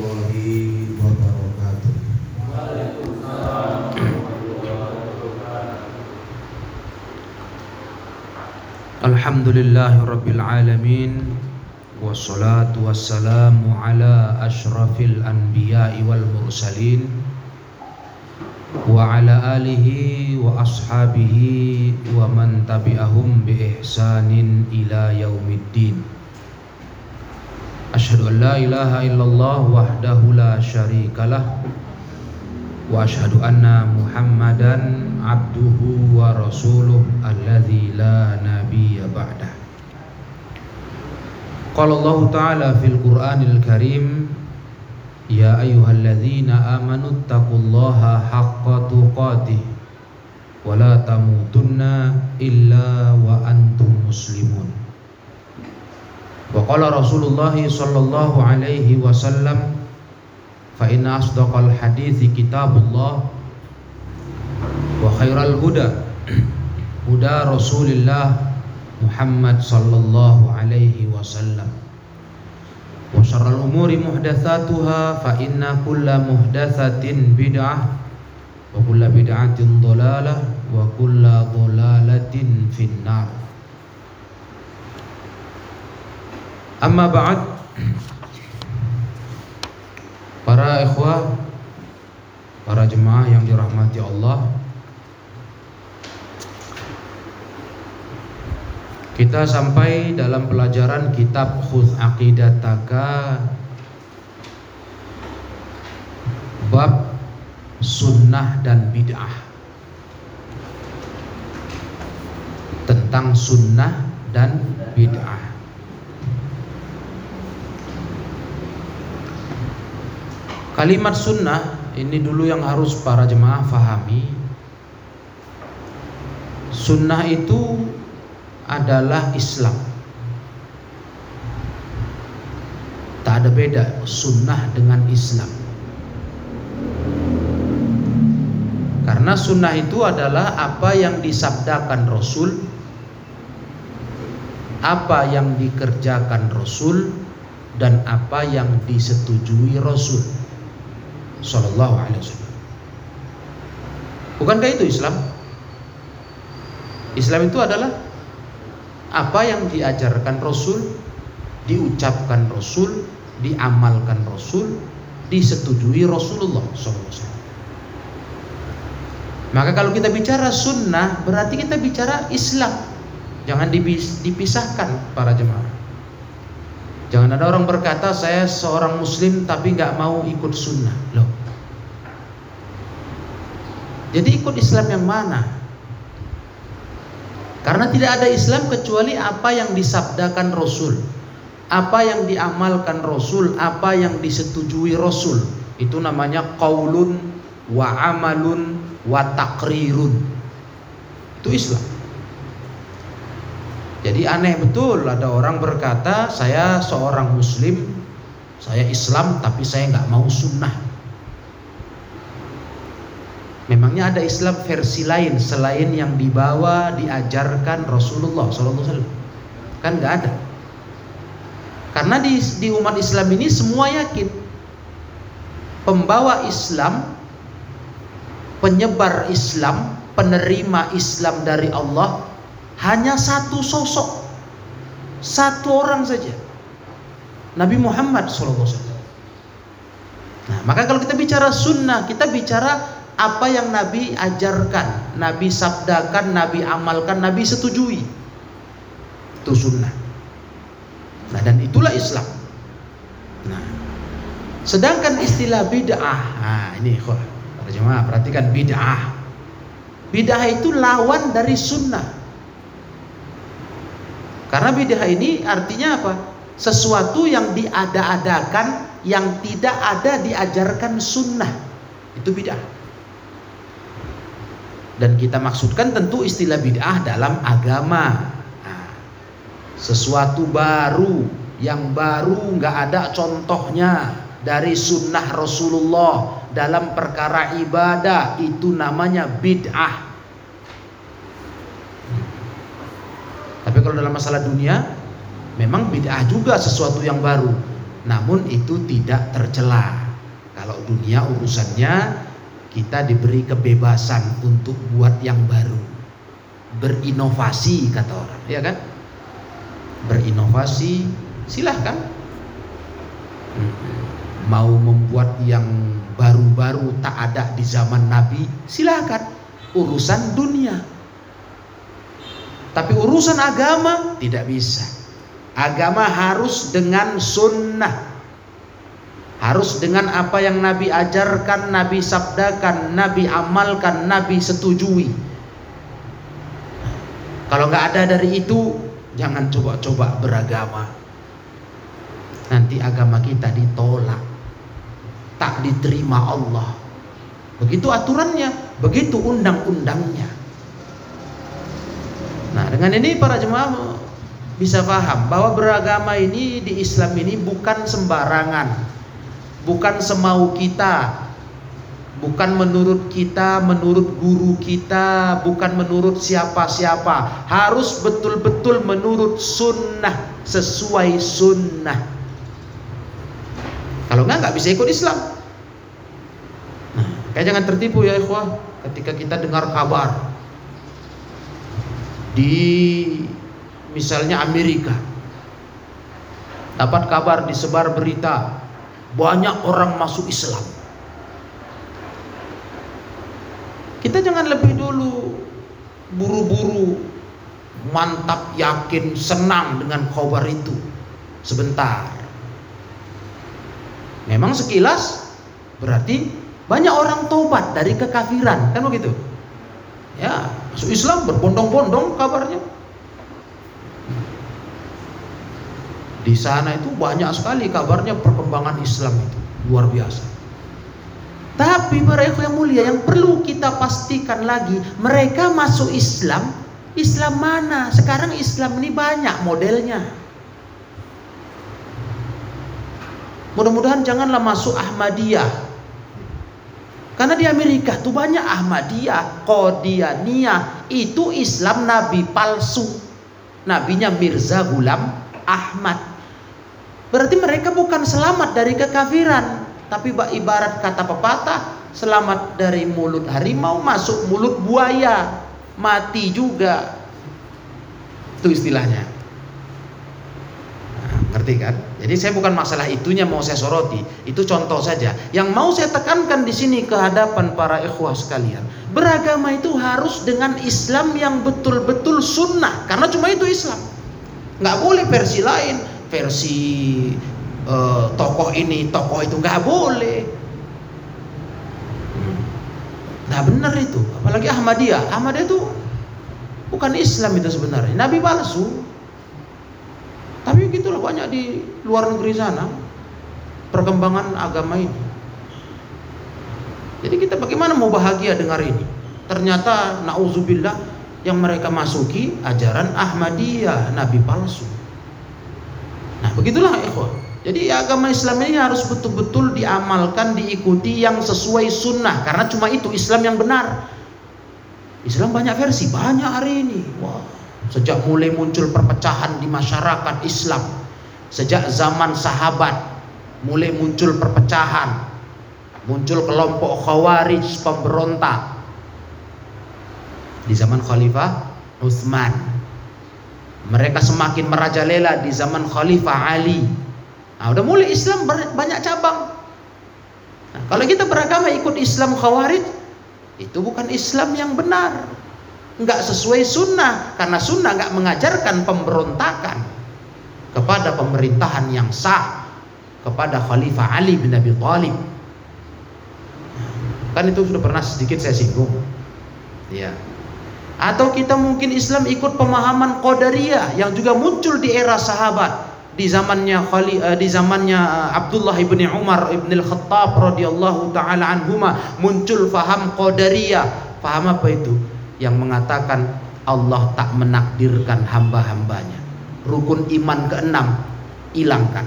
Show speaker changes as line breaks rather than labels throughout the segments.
warahmatullahi wabarakatuh.
Alhamdulillahi Rabbil Alamin Wassalatu wassalamu ala ashrafil anbiya'i wal mursalin Wa ala alihi wa ashabihi wa man tabi'ahum bi ihsanin ila yaumiddin Ashhadu an la ilaha illallah wahdahu la syarikalah Wa ashhadu anna muhammadan abduhu wa rasuluh alladzi la nabiyya ba'dah. Qala Allah Ta'ala fil Qur'anil Karim Ya ayyuhalladzina amanu taqullaha haqqa tuqatih wa la tamutunna illa wa qala Rasulullah sallallahu alaihi wasallam fa inna asdaqal hadithi kitabullah wa khairal huda huda Rasulillah Muhammad sallallahu alaihi wasallam. Wa syarral umuri muhdatsatuha fa inna kulla muhdatsatin bid'ah wa kulla bid'atin dhalalah wa kulla dhalalatin finnar amma ba'd para ikhwah para jemaah yang dirahmati Allah Kita sampai dalam pelajaran kitab Khuz Aqidataka bab sunnah dan bid'ah. Tentang sunnah dan bid'ah. Kalimat sunnah ini dulu yang harus para jemaah fahami. Sunnah itu adalah Islam. Tak ada beda sunnah dengan Islam. Karena sunnah itu adalah apa yang disabdakan Rasul, apa yang dikerjakan Rasul, dan apa yang disetujui Rasul. Sallallahu alaihi wasallam. Bukankah itu Islam? Islam itu adalah apa yang diajarkan Rasul, diucapkan Rasul, diamalkan Rasul, disetujui Rasulullah SAW. Maka kalau kita bicara sunnah, berarti kita bicara Islam. Jangan dipisahkan para jemaah. Jangan ada orang berkata saya seorang Muslim tapi nggak mau ikut sunnah. Loh. Jadi ikut Islam yang mana? Karena tidak ada Islam kecuali apa yang disabdakan Rasul, apa yang diamalkan Rasul, apa yang disetujui Rasul. Itu namanya qaulun wa amalun wa takrirun. Itu Islam. Jadi aneh betul ada orang berkata saya seorang muslim, saya Islam tapi saya nggak mau sunnah. Memangnya ada Islam versi lain selain yang dibawa diajarkan Rasulullah SAW? Kan nggak ada. Karena di, di umat Islam ini semua yakin pembawa Islam, penyebar Islam, penerima Islam dari Allah hanya satu sosok, satu orang saja, Nabi Muhammad SAW. Nah, maka kalau kita bicara sunnah, kita bicara apa yang Nabi ajarkan, Nabi sabdakan, Nabi amalkan, Nabi setujui. Itu sunnah. Nah, dan itulah Islam. Nah, sedangkan istilah bid'ah, nah ini kok para jemaah perhatikan bid'ah. Bid'ah itu lawan dari sunnah. Karena bid'ah ini artinya apa? Sesuatu yang diada-adakan yang tidak ada diajarkan sunnah. Itu bid'ah. Dan kita maksudkan tentu istilah bid'ah dalam agama. Nah, sesuatu baru yang baru nggak ada contohnya dari sunnah Rasulullah dalam perkara ibadah itu namanya bid'ah. Tapi kalau dalam masalah dunia memang bid'ah juga sesuatu yang baru. namun itu tidak tercela. Kalau dunia urusannya kita diberi kebebasan untuk buat yang baru. Berinovasi kata orang, ya kan? Berinovasi silahkan. Mau membuat yang baru-baru tak ada di zaman Nabi, silahkan. Urusan dunia. Tapi urusan agama tidak bisa. Agama harus dengan sunnah. Harus dengan apa yang Nabi ajarkan, Nabi sabdakan, Nabi amalkan, Nabi setujui. Kalau nggak ada dari itu, jangan coba-coba beragama. Nanti agama kita ditolak, tak diterima Allah. Begitu aturannya, begitu undang-undangnya. Nah, dengan ini para jemaah bisa paham bahwa beragama ini di Islam ini bukan sembarangan bukan semau kita, bukan menurut kita, menurut guru kita, bukan menurut siapa-siapa. Harus betul-betul menurut sunnah, sesuai sunnah. Kalau enggak, nggak bisa ikut Islam. Nah, kayak jangan tertipu ya ikhwah ketika kita dengar kabar di misalnya Amerika dapat kabar disebar berita banyak orang masuk Islam. Kita jangan lebih dulu buru-buru mantap, yakin, senang dengan kabar itu. Sebentar. Memang sekilas berarti banyak orang tobat dari kekafiran, kan begitu? Ya, masuk Islam berbondong-bondong kabarnya. Di sana itu banyak sekali kabarnya perkembangan Islam itu luar biasa. Tapi mereka yang mulia yang perlu kita pastikan lagi, mereka masuk Islam, Islam mana? Sekarang Islam ini banyak modelnya. Mudah-mudahan janganlah masuk Ahmadiyah. Karena di Amerika tuh banyak Ahmadiyah, Qadianiyah, itu Islam nabi palsu. Nabinya Mirza Gulam Ahmad. Berarti mereka bukan selamat dari kekafiran, tapi ibarat kata pepatah, selamat dari mulut harimau masuk mulut buaya, mati juga. Itu istilahnya. Ngerti kan? Jadi saya bukan masalah itunya mau saya soroti, itu contoh saja. Yang mau saya tekankan di sini ke hadapan para ikhwah sekalian, beragama itu harus dengan Islam yang betul-betul sunnah, karena cuma itu Islam. Nggak boleh versi lain, versi uh, tokoh ini, tokoh itu nggak boleh. Nah benar itu, apalagi Ahmadiyah. Ahmadiyah itu bukan Islam itu sebenarnya, Nabi palsu. Tapi gitulah banyak di luar negeri sana perkembangan agama ini. Jadi kita bagaimana mau bahagia dengar ini? Ternyata nauzubillah yang mereka masuki ajaran Ahmadiyah, Nabi palsu. Nah, begitulah ikhwah. Jadi agama Islam ini harus betul-betul diamalkan, diikuti yang sesuai sunnah. Karena cuma itu Islam yang benar. Islam banyak versi, banyak hari ini. Wah, sejak mulai muncul perpecahan di masyarakat Islam, sejak zaman sahabat mulai muncul perpecahan, muncul kelompok khawarij pemberontak di zaman Khalifah Utsman mereka semakin merajalela di zaman Khalifah Ali. Nah, udah mulai Islam banyak cabang. Nah, kalau kita beragama ikut Islam Khawarij, itu bukan Islam yang benar. Enggak sesuai sunnah, karena sunnah enggak mengajarkan pemberontakan kepada pemerintahan yang sah, kepada Khalifah Ali bin Abi Thalib. Kan itu sudah pernah sedikit saya singgung. Ya, atau kita mungkin Islam ikut pemahaman Qadariyah yang juga muncul di era sahabat di zamannya Khali, uh, di zamannya uh, Abdullah ibni Umar ibn al-Khattab radhiyallahu taala anhuma muncul faham Qadariyah. Faham apa itu? Yang mengatakan Allah tak menakdirkan hamba-hambanya. Rukun iman keenam hilangkan.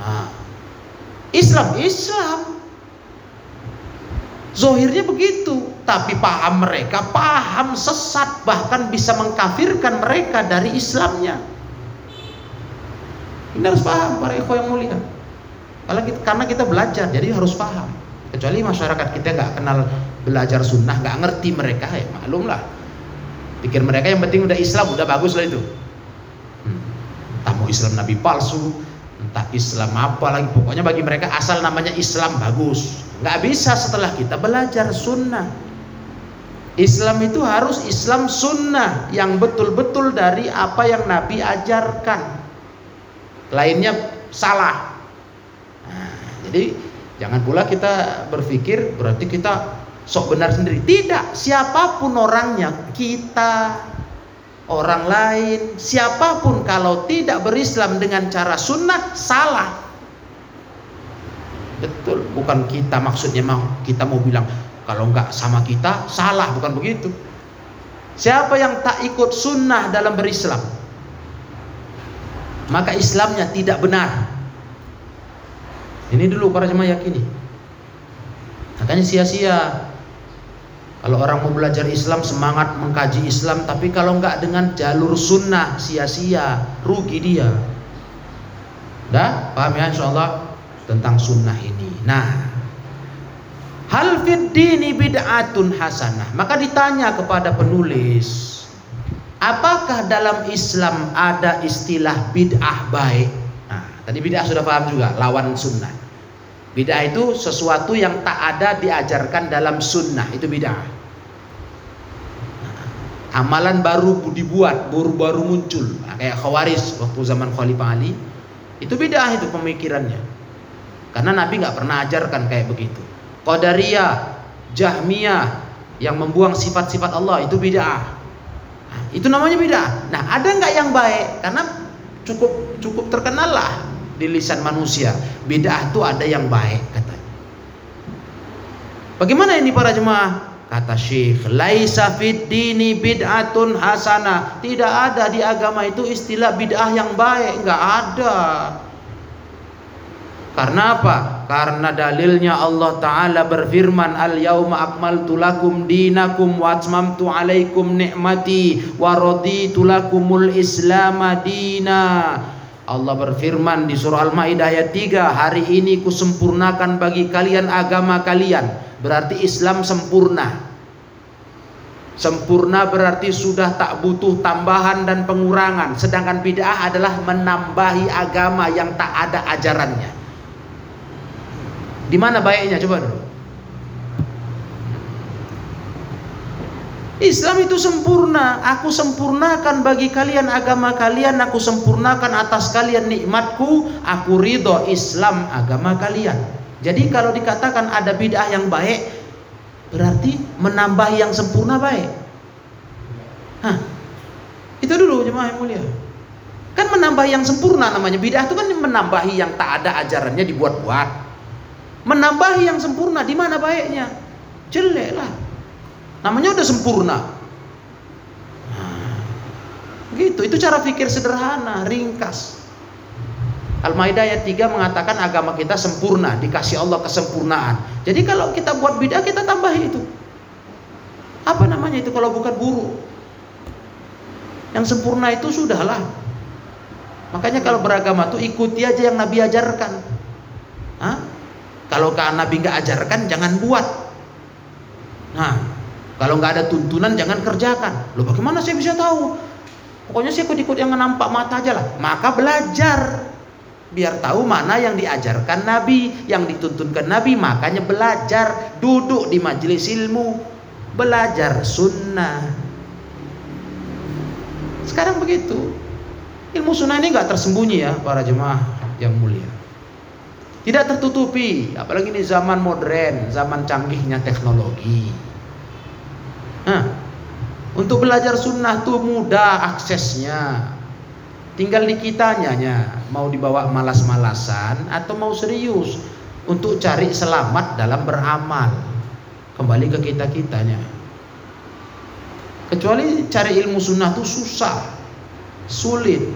Nah. Islam Islam. Zohirnya begitu tapi paham mereka paham sesat bahkan bisa mengkafirkan mereka dari Islamnya ini harus paham para ikhwan yang mulia karena kita belajar, jadi harus paham. Kecuali masyarakat kita nggak kenal belajar sunnah, nggak ngerti mereka, ya maklum lah. Pikir mereka yang penting udah Islam, udah bagus lah itu. Hmm. Entah mau Islam Nabi palsu, entah Islam apa lagi, pokoknya bagi mereka asal namanya Islam bagus. Nggak bisa setelah kita belajar sunnah. Islam itu harus Islam sunnah yang betul-betul dari apa yang Nabi ajarkan. Lainnya salah. Nah, jadi jangan pula kita berpikir berarti kita sok benar sendiri. Tidak, siapa pun orangnya, kita, orang lain, siapa pun kalau tidak berislam dengan cara sunnah salah. Betul, bukan kita maksudnya mau kita mau bilang kalau enggak sama kita, salah, bukan begitu. Siapa yang tak ikut sunnah dalam berislam, maka Islamnya tidak benar. Ini dulu para jemaah yakini. Makanya sia-sia kalau orang mau belajar Islam semangat mengkaji Islam, tapi kalau enggak dengan jalur sunnah sia-sia, rugi dia. Dah, paham ya insya Allah tentang sunnah ini. Nah, Hal dini bid'atun hasanah. Maka ditanya kepada penulis, apakah dalam Islam ada istilah bid'ah baik? Tadi bid'ah sudah paham juga, lawan sunnah. Bid'ah itu sesuatu yang tak ada diajarkan dalam sunnah, itu bid'ah. Nah, amalan baru dibuat, baru-baru muncul, nah, kayak khawaris waktu zaman Khalifah Ali, itu bid'ah itu pemikirannya. Karena Nabi nggak pernah ajarkan kayak begitu. Qadariyah, Jahmiyah yang membuang sifat-sifat Allah itu bid'ah. Nah, itu namanya bid'ah. Nah, ada nggak yang baik? Karena cukup cukup terkenal lah di lisan manusia. Bid'ah itu ada yang baik katanya. Bagaimana ini para jemaah? Kata Syekh, laisa fid dini bid'atun hasanah. Tidak ada di agama itu istilah bid'ah yang baik, enggak ada. Karena apa? Karena dalilnya Allah Ta'ala berfirman Al-yawma akmaltu lakum dinakum wa atmamtu alaikum ni'mati wa raditu lakumul islam dina Allah berfirman di surah Al-Maidah ayat 3 Hari ini kusempurnakan bagi kalian agama kalian. Berarti Islam sempurna. Sempurna berarti sudah tak butuh tambahan dan pengurangan. Sedangkan bid'ah adalah menambahi agama yang tak ada ajarannya. Di mana baiknya? Coba dulu? Islam itu sempurna. Aku sempurnakan bagi kalian agama kalian. Aku sempurnakan atas kalian nikmatku. Aku ridho Islam agama kalian. Jadi kalau dikatakan ada bid'ah yang baik, berarti menambah yang sempurna baik. Hah, itu dulu jemaah yang mulia. Kan menambah yang sempurna namanya bid'ah itu kan menambahi yang tak ada ajarannya dibuat-buat. Menambahi yang sempurna di mana baiknya? Jelek lah. Namanya udah sempurna. Nah, gitu, itu cara pikir sederhana, ringkas. Al-Maidah ayat 3 mengatakan agama kita sempurna, dikasih Allah kesempurnaan. Jadi kalau kita buat bid'ah kita tambah itu. Apa namanya itu kalau bukan buruk? Yang sempurna itu sudahlah. Makanya kalau beragama tuh ikuti aja yang Nabi ajarkan. Hah? Kalau Nabi nggak ajarkan jangan buat. Nah, kalau nggak ada tuntunan jangan kerjakan. Loh bagaimana saya bisa tahu? Pokoknya saya ikut-ikut yang nampak mata aja lah. Maka belajar. Biar tahu mana yang diajarkan Nabi, yang dituntunkan Nabi. Makanya belajar. Duduk di majelis ilmu. Belajar sunnah. Sekarang begitu. Ilmu sunnah ini nggak tersembunyi ya para jemaah yang mulia. Tidak tertutupi, apalagi ini zaman modern, zaman canggihnya teknologi. Nah, untuk belajar sunnah tuh mudah aksesnya. Tinggal di kitanya mau dibawa malas-malasan atau mau serius untuk cari selamat dalam beramal. Kembali ke kita-kitanya. Kecuali cari ilmu sunnah tuh susah, sulit,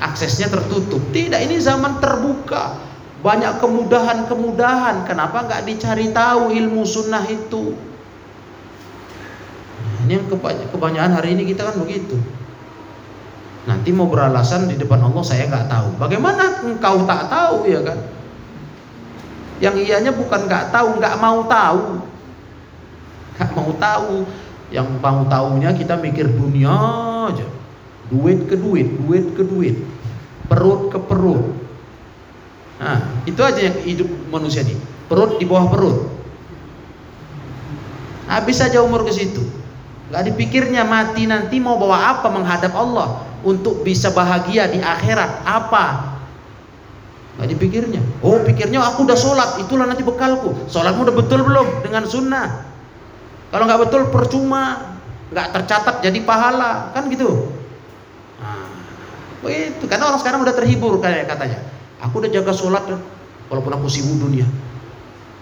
aksesnya tertutup. Tidak, ini zaman terbuka banyak kemudahan-kemudahan. Kenapa nggak dicari tahu ilmu sunnah itu? Ini yang kebanyakan hari ini kita kan begitu. Nanti mau beralasan di depan Allah saya nggak tahu. Bagaimana engkau tak tahu ya kan? Yang ianya bukan nggak tahu, nggak mau tahu. Nggak mau tahu. Yang mau tahunya kita mikir dunia aja. Duit ke duit, duit ke duit. Perut ke perut. Nah, itu aja yang hidup manusia ini. Perut di bawah perut. Habis saja umur ke situ. Gak dipikirnya mati nanti mau bawa apa menghadap Allah untuk bisa bahagia di akhirat apa? Gak dipikirnya. Oh pikirnya aku udah sholat itulah nanti bekalku. Sholatmu udah betul belum dengan sunnah? Kalau nggak betul percuma, nggak tercatat jadi pahala kan gitu. Nah, itu karena orang sekarang udah terhibur kayak katanya. Aku udah jaga sholat walaupun aku sibuk dunia.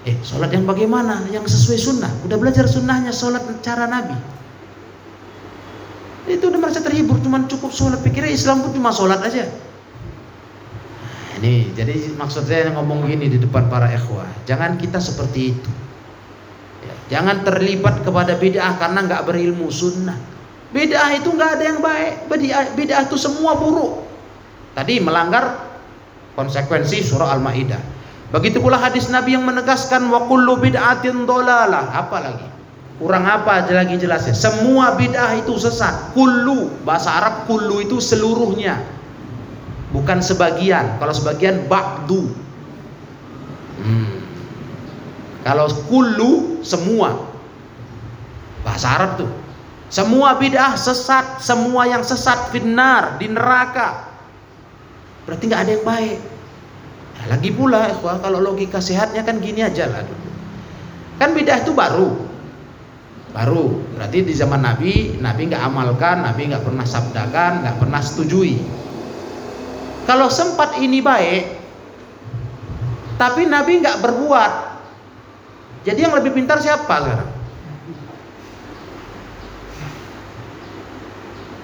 Eh sholat yang bagaimana? Yang sesuai sunnah. Udah belajar sunnahnya sholat cara Nabi itu udah merasa terhibur cuman cukup sholat. Pikirnya Islam pun cuma sholat aja. Ini jadi maksud saya ngomong gini di depan para ikhwah. Jangan kita seperti itu. Ya, jangan terlibat kepada bid'ah karena nggak berilmu sunnah. Bid'ah itu nggak ada yang baik. Bid'ah itu semua buruk. Tadi melanggar konsekuensi surah al-maidah. Begitu pula hadis Nabi yang menegaskan wa kullu bid'atin dolalah. Apa lagi Kurang apa aja lagi jelasnya? Semua bid'ah itu sesat. Kullu, bahasa Arab kullu itu seluruhnya. Bukan sebagian. Kalau sebagian ba'du. Hmm. Kalau kullu semua. Bahasa Arab tuh. Semua bid'ah sesat, semua yang sesat finar di neraka. Berarti nggak ada yang baik. Nah, lagi pula, kalau logika sehatnya kan gini aja lah. Kan bid'ah itu baru, baru. Berarti di zaman Nabi Nabi nggak amalkan Nabi nggak pernah sabdakan nggak pernah setujui. Kalau sempat ini baik tapi Nabi nggak berbuat. Jadi yang lebih pintar siapa sekarang?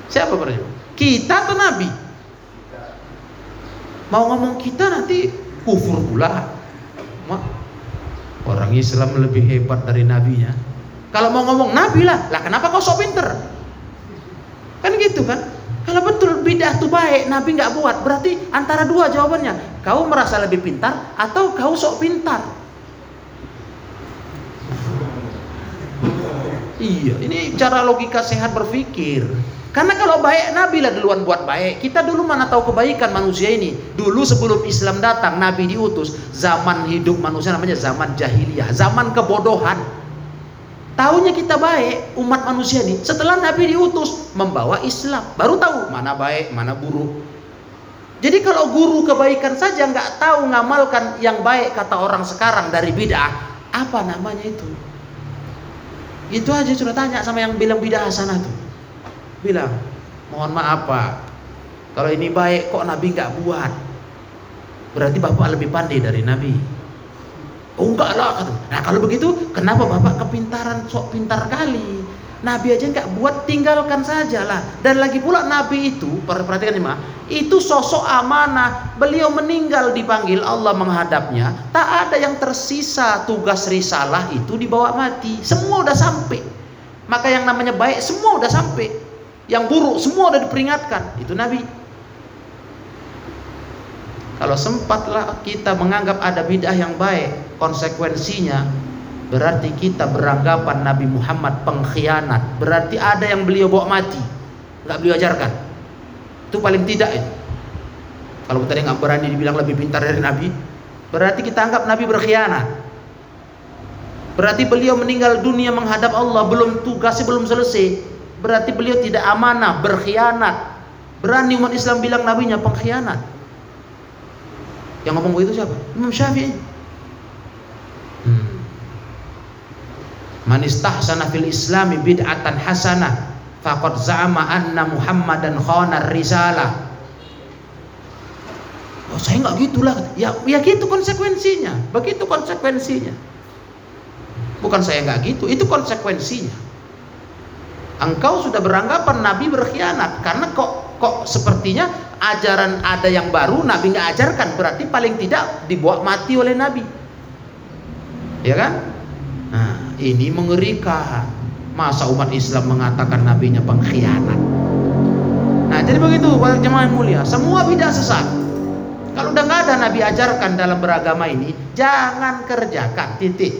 Siapa berarti kita atau Nabi? Mau ngomong kita nanti kufur pula. Orang Islam lebih hebat dari nabinya kalau mau ngomong nabi lah, lah kenapa kau sok pinter? Kan gitu kan? Kalau betul bidah itu baik, nabi nggak buat, berarti antara dua jawabannya. Kau merasa lebih pintar atau kau sok pintar? Iya, ini cara logika sehat berpikir. Karena kalau baik Nabi lah duluan buat baik. Kita dulu mana tahu kebaikan manusia ini. Dulu sebelum Islam datang, Nabi diutus. Zaman hidup manusia namanya zaman jahiliyah, zaman kebodohan. Tahunya kita baik umat manusia ini setelah Nabi diutus membawa Islam baru tahu mana baik mana buruk. Jadi kalau guru kebaikan saja nggak tahu ngamalkan yang baik kata orang sekarang dari bid'ah apa namanya itu? Itu aja sudah tanya sama yang bilang bid'ah sana tuh. Bilang mohon maaf pak kalau ini baik kok Nabi nggak buat berarti bapak lebih pandai dari Nabi. Oh enggak lah. Nah kalau begitu kenapa bapak kepintaran sok pintar kali? Nabi aja enggak buat tinggalkan saja lah. Dan lagi pula Nabi itu perhatikan nih mah, itu sosok amanah. Beliau meninggal dipanggil Allah menghadapnya. Tak ada yang tersisa tugas risalah itu dibawa mati. Semua udah sampai. Maka yang namanya baik semua udah sampai. Yang buruk semua udah diperingatkan. Itu Nabi. Kalau sempatlah kita menganggap ada bidah yang baik, konsekuensinya berarti kita beranggapan Nabi Muhammad pengkhianat. Berarti ada yang beliau bawa mati, nggak beliau ajarkan. Itu paling tidak itu. Kalau tadi nggak berani dibilang lebih pintar dari Nabi, berarti kita anggap Nabi berkhianat. Berarti beliau meninggal dunia menghadap Allah belum tugasnya belum selesai. Berarti beliau tidak amanah, berkhianat. Berani umat Islam bilang nabinya pengkhianat. Yang ngomong begitu siapa? Imam Syafi'i. Man istahsana fil islami bid'atan hasanah faqad za'ama anna Muhammadan khana risalah. Oh, saya nggak gitulah. Ya, ya gitu konsekuensinya. Begitu konsekuensinya. Bukan saya nggak gitu, itu konsekuensinya. Engkau sudah beranggapan Nabi berkhianat karena kok kok sepertinya ajaran ada yang baru Nabi nggak ajarkan berarti paling tidak dibawa mati oleh Nabi ya kan nah ini mengerikan masa umat Islam mengatakan nabinya pengkhianat nah jadi begitu jemaah yang mulia semua bidah sesat Kalau udah nggak ada Nabi ajarkan dalam beragama ini, jangan kerjakan. Titik.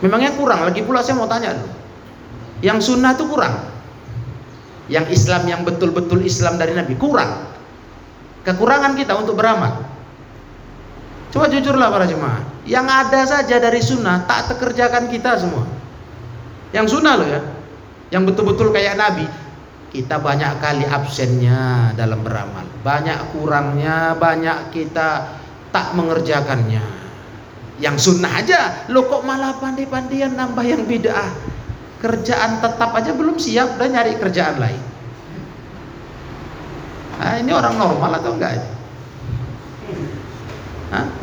Memangnya kurang. Lagi pula saya mau tanya dulu. Yang sunnah itu kurang. Yang Islam yang betul-betul Islam dari Nabi kurang. Kekurangan kita untuk beramal. Coba jujurlah para jemaah. Yang ada saja dari sunnah tak terkerjakan kita semua. Yang sunnah loh ya. Yang betul-betul kayak Nabi. Kita banyak kali absennya dalam beramal. Banyak kurangnya, banyak kita tak mengerjakannya. Yang sunnah aja, lo kok malah pandai-pandaian nambah yang bid'ah. Kerjaan tetap aja belum siap, udah nyari kerjaan lain. Nah, ini orang normal atau enggak? Hah?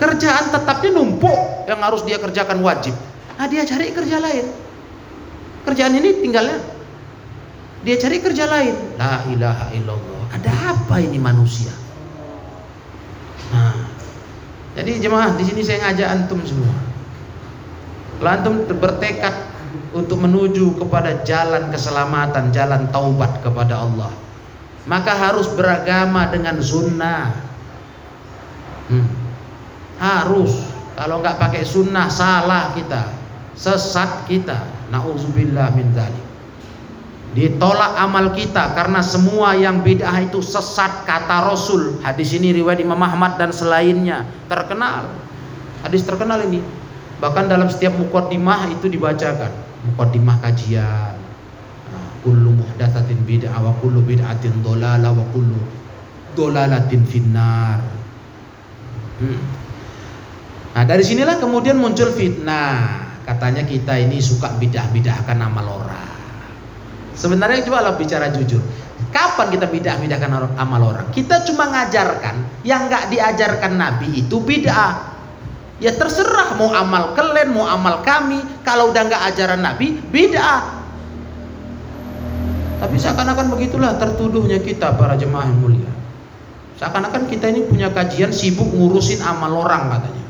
Kerjaan tetapnya numpuk yang harus dia kerjakan wajib. Nah dia cari kerja lain. Kerjaan ini tinggalnya dia cari kerja lain. La ilaha illallah. Ada apa ini manusia? Nah, jadi jemaah di sini saya ngajak antum semua. Kalau antum bertekad untuk menuju kepada jalan keselamatan, jalan taubat kepada Allah, maka harus beragama dengan sunnah. Hmm harus. Kalau nggak pakai sunnah salah kita. Sesat kita. Nauzubillah min dzalik. Ditolak amal kita karena semua yang bid'ah itu sesat kata Rasul. Hadis ini riwayat Imam Ahmad dan selainnya. Terkenal. Hadis terkenal ini. Bahkan dalam setiap mukaddimah itu dibacakan. Mukaddimah kajian. Nah, kullu muhdatsatin bid'ah wa kullu bid'atin dhalalah wa kullu dhalalatin finnar. Hmm. Nah dari sinilah kemudian muncul fitnah. Katanya kita ini suka bidah-bidahkan amal orang. Sebenarnya coba lah bicara jujur. Kapan kita bidah-bidahkan amal orang? Kita cuma ngajarkan yang nggak diajarkan Nabi itu bid'ah. Ya terserah mau amal kalian, mau amal kami. Kalau udah nggak ajaran Nabi, bid'ah. Tapi seakan-akan begitulah tertuduhnya kita para jemaah yang mulia. Seakan-akan kita ini punya kajian sibuk ngurusin amal orang katanya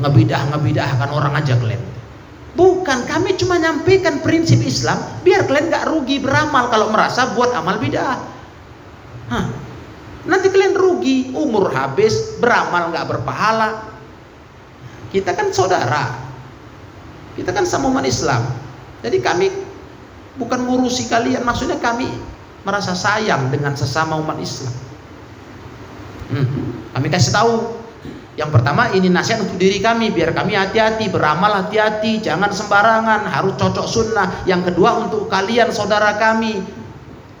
ngebidah ngebidahkan orang aja kalian bukan kami cuma nyampaikan prinsip Islam biar kalian nggak rugi beramal kalau merasa buat amal bidah. Hah. nanti kalian rugi umur habis beramal nggak berpahala. Kita kan saudara. Kita kan sama umat Islam. Jadi kami bukan ngurusi kalian maksudnya kami merasa sayang dengan sesama umat Islam. Hmm. kami kasih tahu yang pertama ini nasihat untuk diri kami biar kami hati-hati beramal hati-hati jangan sembarangan harus cocok sunnah. Yang kedua untuk kalian saudara kami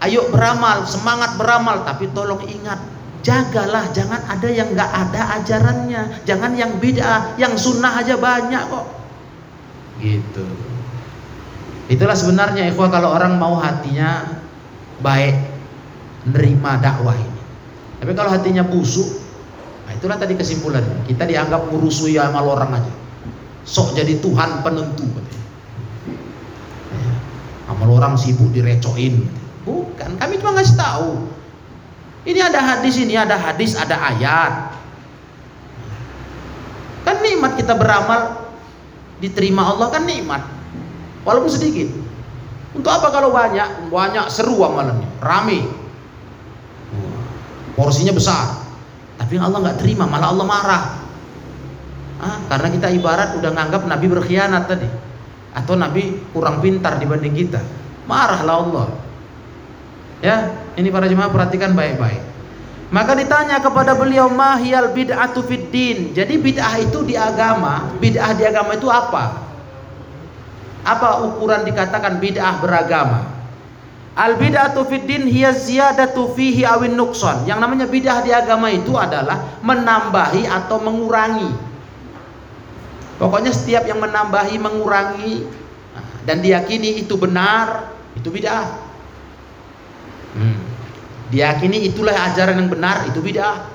ayo beramal semangat beramal tapi tolong ingat jagalah jangan ada yang nggak ada ajarannya jangan yang beda yang sunnah aja banyak kok. Gitu. Itulah sebenarnya ikhwah kalau orang mau hatinya baik nerima dakwah ini. Tapi kalau hatinya busuk Nah, itulah tadi kesimpulan. Kita dianggap ngurusui amal orang aja. Sok jadi Tuhan penentu. Ya, amal orang sibuk direcoin. Bukan, kami cuma ngasih tahu. Ini ada hadis, ini ada hadis, ada ayat. Kan nikmat kita beramal diterima Allah kan nikmat. Walaupun sedikit. Untuk apa kalau banyak? Banyak seru amalannya, rame. Porsinya besar tapi Allah nggak terima malah Allah marah. Ah, karena kita ibarat udah nganggap Nabi berkhianat tadi. Atau Nabi kurang pintar dibanding kita. Marahlah Allah. Ya ini para jemaah perhatikan baik-baik. Maka ditanya kepada beliau mahiyal bid'atu fid din? Jadi bid'ah itu di agama bid'ah di agama itu apa? Apa ukuran dikatakan bid'ah beragama Al bid'atu fid din hiya ziyadatu fihi awin nukson. Yang namanya bid'ah di agama itu adalah menambahi atau mengurangi. Pokoknya setiap yang menambahi, mengurangi dan diyakini itu benar, itu bid'ah. Hmm. Diyakini itulah ajaran yang benar, itu bid'ah.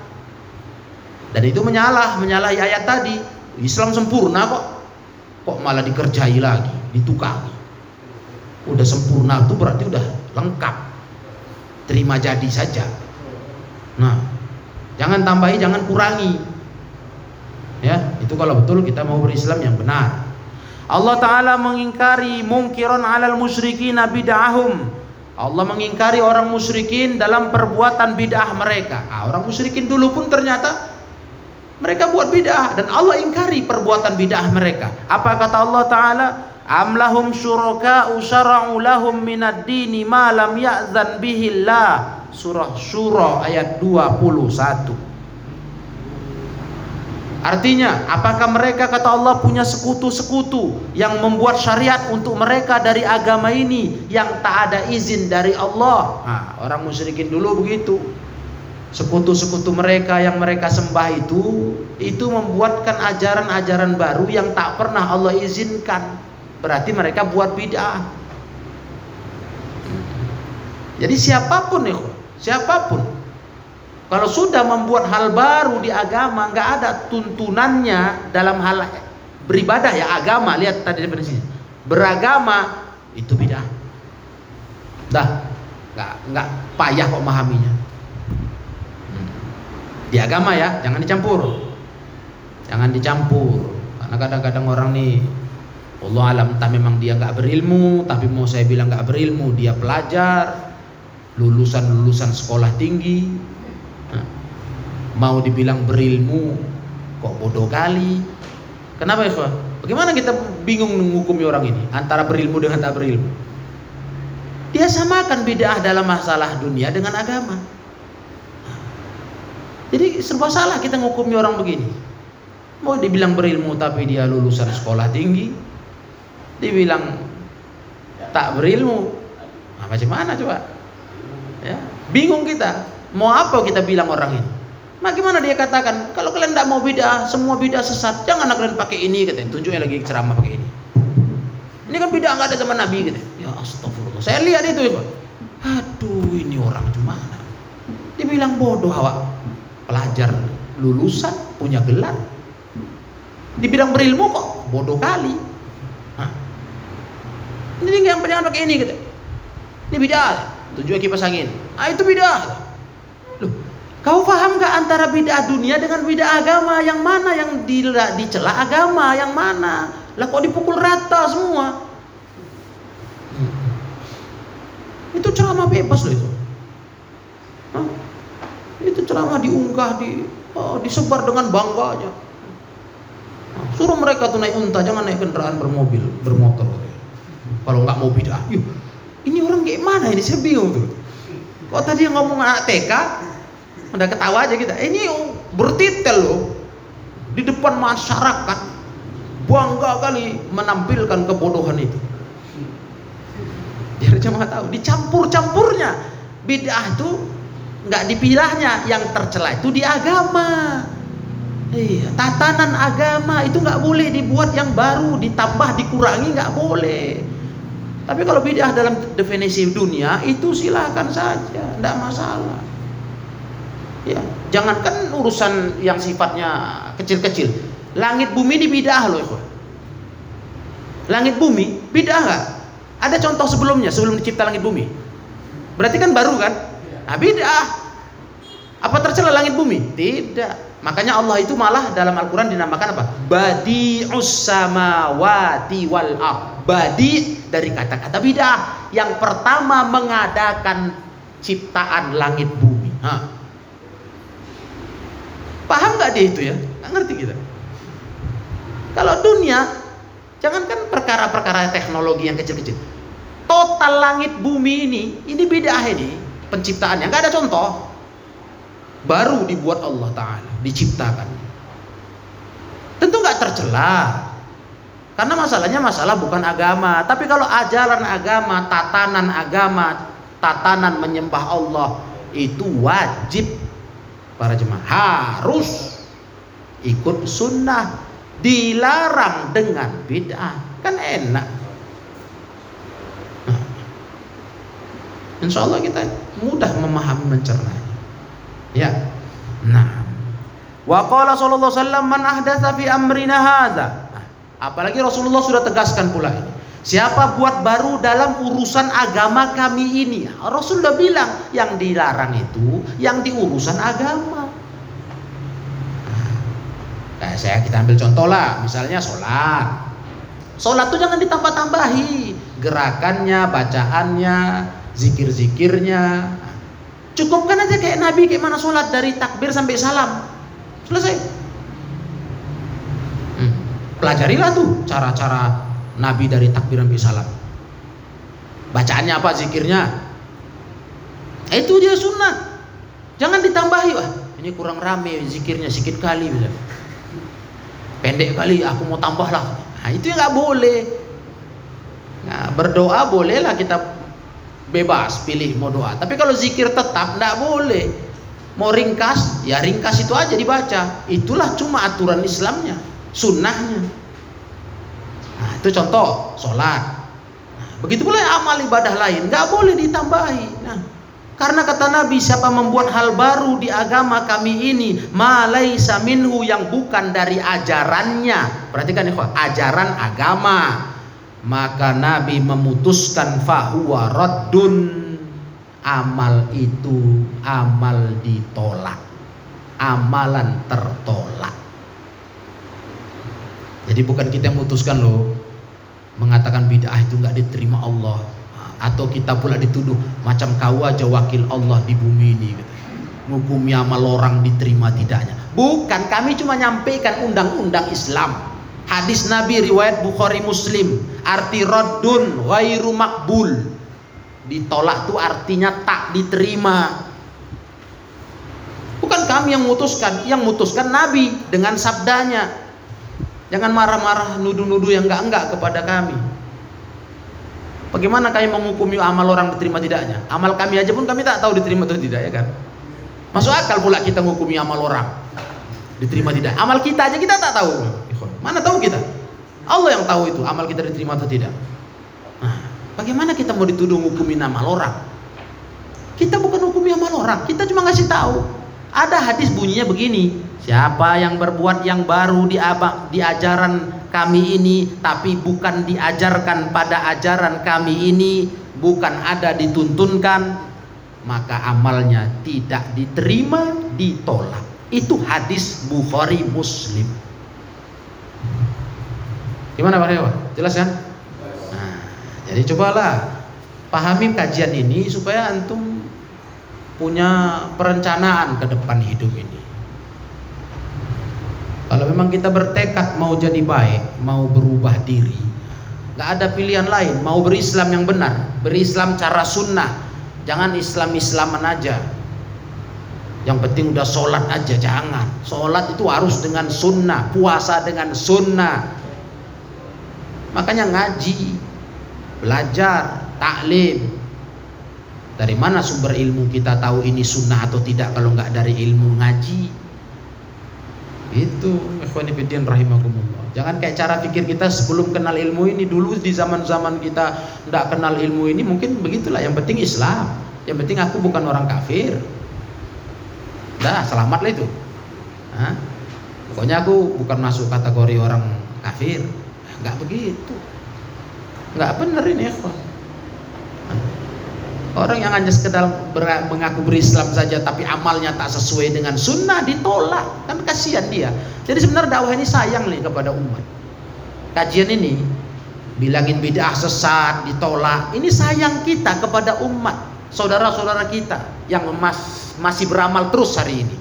Dan itu menyalah, menyalahi ayat tadi. Islam sempurna kok. Kok malah dikerjai lagi, ditukangi. Udah sempurna itu berarti udah lengkap terima jadi saja nah jangan tambahi jangan kurangi ya itu kalau betul kita mau berislam yang benar Allah Ta'ala mengingkari mungkiron alal musyrikin bid'ahum Allah mengingkari orang musyrikin dalam perbuatan bid'ah mereka. Ah, orang musyrikin dulu pun ternyata mereka buat bid'ah dan Allah ingkari perbuatan bid'ah mereka. Apa kata Allah Taala? Am lahum syuraka'u syara'u lahum minad dini ma lam ya'zan bihillah. Surah Syura ayat 21. Artinya, apakah mereka kata Allah punya sekutu-sekutu yang membuat syariat untuk mereka dari agama ini yang tak ada izin dari Allah? Nah, orang musyrikin dulu begitu. Sekutu-sekutu mereka yang mereka sembah itu itu membuatkan ajaran-ajaran baru yang tak pernah Allah izinkan. Berarti mereka buat bid'ah. Jadi siapa pun ya, siapa pun kalau sudah membuat hal baru di agama, nggak ada tuntunannya dalam hal beribadah ya agama. Lihat tadi definisinya. Beragama itu beda. Dah, nggak nggak payah kok memahaminya. Di agama ya, jangan dicampur. Jangan dicampur. Karena kadang-kadang orang nih Allah alam tak memang dia nggak berilmu, tapi mau saya bilang nggak berilmu, dia pelajar, lulusan-lulusan sekolah tinggi, mau dibilang berilmu kok bodoh kali? Kenapa ya bagaimana kita bingung menghukumi orang ini antara berilmu dengan tak berilmu? Dia samakan bid'ah dalam masalah dunia dengan agama. Jadi serba salah kita menghukumi orang begini. Mau dibilang berilmu tapi dia lulusan sekolah tinggi dibilang tak berilmu nah, macam mana coba ya bingung kita mau apa kita bilang orang ini Bagaimana dia katakan, kalau kalian tidak mau bid'ah, semua bid'ah sesat, jangan kalian pakai ini katanya. Tunjuknya lagi ceramah pakai ini. Ini kan bid'ah nggak ada zaman Nabi katanya. Ya astagfirullah. Saya lihat itu ya. Aduh, ini orang gimana? Dia bilang bodoh awak. Pelajar lulusan punya gelar. Dibilang berilmu kok bodoh kali. Ini yang jangan pakai ini katanya. Ini bid'ah. Tujuan kipas angin. Ah itu bid'ah. Loh, Kau paham gak antara bid'ah dunia dengan bid'ah agama? Yang mana yang dicela agama? Yang mana? Lah kok dipukul rata semua? Itu ceramah bebas loh itu. Hah? Itu ceramah diunggah, di, oh, disebar dengan bangga aja. Suruh mereka tuh naik unta, jangan naik kendaraan bermobil, bermotor. Kalau nggak mau bid'ah, yuk, ini orang gimana ini? Saya bingung tuh. Kok tadi yang ngomong anak TK, udah ketawa aja kita. Ini bertitel loh di depan masyarakat bangga kali menampilkan kebodohan itu. Biar cuma tahu dicampur-campurnya. Bid'ah itu nggak dipilahnya yang tercela itu di agama. Iya tatanan agama itu nggak boleh dibuat yang baru ditambah dikurangi nggak boleh tapi kalau bid'ah dalam definisi dunia itu silahkan saja tidak masalah Ya, jangankan urusan yang sifatnya kecil-kecil. Langit bumi ini bidah loh, itu. Langit bumi bidah nggak? Ada contoh sebelumnya, sebelum dicipta langit bumi. Berarti kan baru kan? Nah, bidah. Apa tercela langit bumi? Tidak. Makanya Allah itu malah dalam Al-Quran dinamakan apa? Badi'us samawati wal ard. Badi dari kata-kata bidah. Yang pertama mengadakan ciptaan langit bumi. Hah. Paham nggak dia itu ya? Nggak ngerti kita. Kalau dunia, jangankan perkara-perkara teknologi yang kecil-kecil. Total langit bumi ini, ini beda ini penciptaannya. Nggak ada contoh. Baru dibuat Allah Ta'ala, diciptakan. Tentu nggak tercela. Karena masalahnya masalah bukan agama. Tapi kalau ajaran agama, tatanan agama, tatanan menyembah Allah, itu wajib para jemaah harus ikut sunnah dilarang dengan bid'ah kan enak nah, insya Allah kita mudah memahami mencerna ya nah wa qala sallallahu alaihi man ahdatsa fi amrina hadza nah, apalagi Rasulullah sudah tegaskan pula ini Siapa buat baru dalam urusan agama kami ini? Rasul sudah bilang yang dilarang itu yang di urusan agama. Nah, saya kita ambil contoh lah, misalnya sholat. Sholat itu jangan ditambah-tambahi gerakannya, bacaannya, zikir-zikirnya. Cukupkan aja kayak Nabi kayak mana sholat dari takbir sampai salam. Selesai. Hmm. Pelajarilah tuh cara-cara Nabi dari takbir sampai salam. Bacaannya apa zikirnya? Itu dia sunnah. Jangan ditambahi wah. Ini kurang rame zikirnya sedikit kali bisa. Pendek kali aku mau tambah lah. Nah, itu yang nggak boleh. Nah, berdoa bolehlah kita bebas pilih mau doa. Tapi kalau zikir tetap nggak boleh. Mau ringkas, ya ringkas itu aja dibaca. Itulah cuma aturan Islamnya, sunnahnya. Nah, itu contoh sholat. Nah, begitu pula amal ibadah lain, nggak boleh ditambahi. Nah, karena kata Nabi, siapa membuat hal baru di agama kami ini, malaisa minhu yang bukan dari ajarannya. Perhatikan ya, ajaran agama. Maka Nabi memutuskan fahuwa raddun. Amal itu amal ditolak. Amalan tertolak. Jadi bukan kita yang memutuskan loh mengatakan bid'ah itu nggak diterima Allah atau kita pula dituduh macam kau aja wakil Allah di bumi ini gitu. Amal orang diterima tidaknya. Bukan, kami cuma nyampaikan undang-undang Islam. Hadis Nabi riwayat Bukhari Muslim, arti raddun ghairu makbul. Ditolak itu artinya tak diterima. Bukan kami yang memutuskan, yang memutuskan Nabi dengan sabdanya. Jangan marah-marah nuduh-nuduh yang enggak-enggak kepada kami. Bagaimana kami menghukumi amal orang diterima tidaknya? Amal kami aja pun kami tak tahu diterima atau tidak ya kan? Masuk akal pula kita menghukumi amal orang diterima tidak. Amal kita aja kita tak tahu. Mana tahu kita? Allah yang tahu itu amal kita diterima atau tidak. Nah, bagaimana kita mau dituduh hukumin amal orang? Kita bukan hukumi amal orang, kita cuma ngasih tahu. Ada hadis bunyinya begini, siapa yang berbuat yang baru di, abang, di ajaran kami ini tapi bukan diajarkan pada ajaran kami ini, bukan ada dituntunkan, maka amalnya tidak diterima, ditolak. Itu hadis Bukhari Muslim. Gimana Pak Dewa? Jelas kan? Nah, jadi cobalah pahami kajian ini supaya antum punya perencanaan ke depan hidup ini. Kalau memang kita bertekad mau jadi baik, mau berubah diri, nggak ada pilihan lain. Mau berislam yang benar, berislam cara sunnah, jangan Islam Islaman aja. Yang penting udah sholat aja, jangan. Sholat itu harus dengan sunnah, puasa dengan sunnah. Makanya ngaji, belajar, taklim, dari mana sumber ilmu kita tahu ini sunnah atau tidak kalau nggak dari ilmu ngaji? Itu ikhwanifidin rahimakumullah. Jangan kayak cara pikir kita sebelum kenal ilmu ini dulu di zaman-zaman kita nggak kenal ilmu ini mungkin begitulah. Yang penting Islam. Yang penting aku bukan orang kafir. Dah selamat lah itu. Hah? Pokoknya aku bukan masuk kategori orang kafir. Nggak begitu. Nggak benar ini ikhwan. Orang yang hanya sekedar mengaku berislam saja tapi amalnya tak sesuai dengan sunnah ditolak. Kan kasihan dia. Jadi sebenarnya dakwah ini sayang nih kepada umat. Kajian ini bilangin bid'ah sesat ditolak. Ini sayang kita kepada umat, saudara-saudara kita yang mas, masih beramal terus hari ini.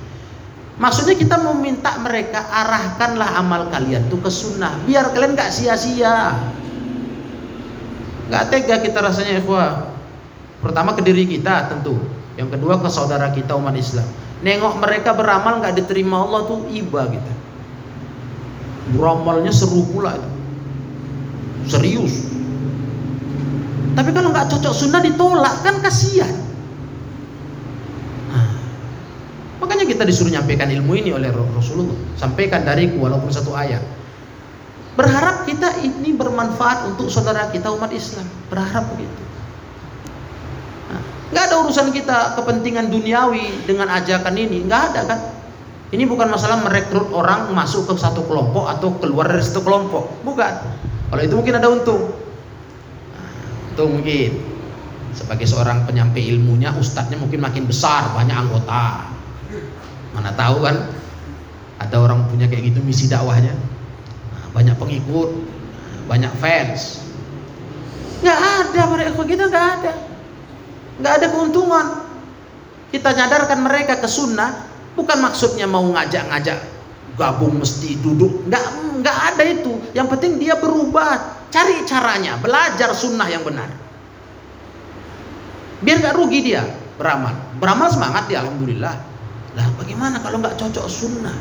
Maksudnya kita meminta mereka arahkanlah amal kalian tuh ke sunnah biar kalian gak sia-sia. Gak tega kita rasanya ikhwah Pertama ke diri kita tentu. Yang kedua ke saudara kita umat Islam. Nengok mereka beramal nggak diterima Allah tuh iba kita. Beramalnya seru pula itu. Serius. Tapi kalau nggak cocok sunnah ditolak kan kasihan. Nah, kita disuruh nyampaikan ilmu ini oleh Rasulullah. Sampaikan dariku walaupun satu ayat. Berharap kita ini bermanfaat untuk saudara kita umat Islam. Berharap begitu. Nggak ada urusan kita kepentingan duniawi dengan ajakan ini, nggak ada kan? Ini bukan masalah merekrut orang masuk ke satu kelompok atau keluar dari satu kelompok, bukan. Kalau itu mungkin ada untung. Nah, untung mungkin sebagai seorang penyampai ilmunya, ustadznya mungkin makin besar, banyak anggota. Mana tahu kan? Ada orang punya kayak gitu misi dakwahnya, nah, banyak pengikut, banyak fans. Nggak ada mereka kita nggak ada. nggak ada keuntungan. Kita nyadarkan mereka ke sunnah, bukan maksudnya mau ngajak-ngajak gabung mesti duduk, nggak nggak ada itu. Yang penting dia berubah, cari caranya, belajar sunnah yang benar. Biar nggak rugi dia beramal, beramal semangat dia, alhamdulillah. Lah bagaimana kalau nggak cocok sunnah?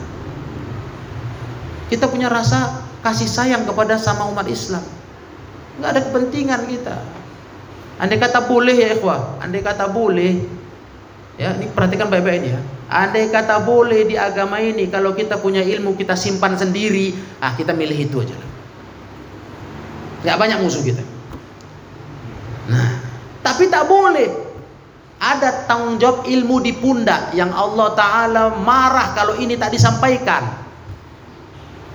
Kita punya rasa kasih sayang kepada sama umat Islam. Nggak ada kepentingan kita. Andai kata boleh ya ikhwah, andai kata boleh, ya ini perhatikan baik-baik ini ya. Andai kata boleh di agama ini, kalau kita punya ilmu kita simpan sendiri, ah kita milih itu aja lah. Gak banyak musuh kita. Nah, tapi tak boleh. Ada tanggung jawab ilmu di pundak yang Allah Ta'ala marah kalau ini tak disampaikan.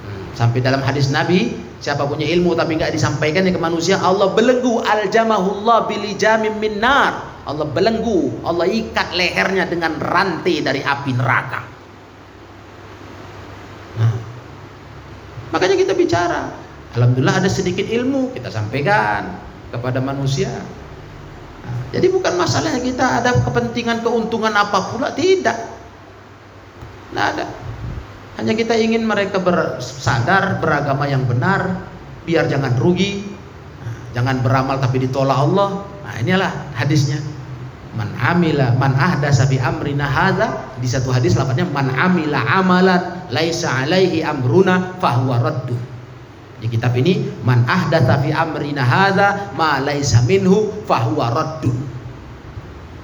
Hmm, sampai dalam hadis Nabi, Siapa punya ilmu tapi nggak disampaikan ke manusia, Allah belenggu al jamahullah jamim minar. Allah belenggu, Allah ikat lehernya dengan rantai dari api neraka. Nah, makanya kita bicara. Alhamdulillah ada sedikit ilmu kita sampaikan kepada manusia. Nah, jadi bukan masalahnya kita ada kepentingan keuntungan apa pula tidak. Nah, ada. Hanya kita ingin mereka bersadar beragama yang benar, biar jangan rugi, jangan beramal tapi ditolak Allah. Nah, inilah hadisnya. Man amila man ahdasa fi amrina hadza di satu hadis lafadznya man amila amalan laisa alaihi amruna fahuwa raddu. Di kitab ini man ahdatsa fi amrina hadza ma laisa minhu fahuwa raddu.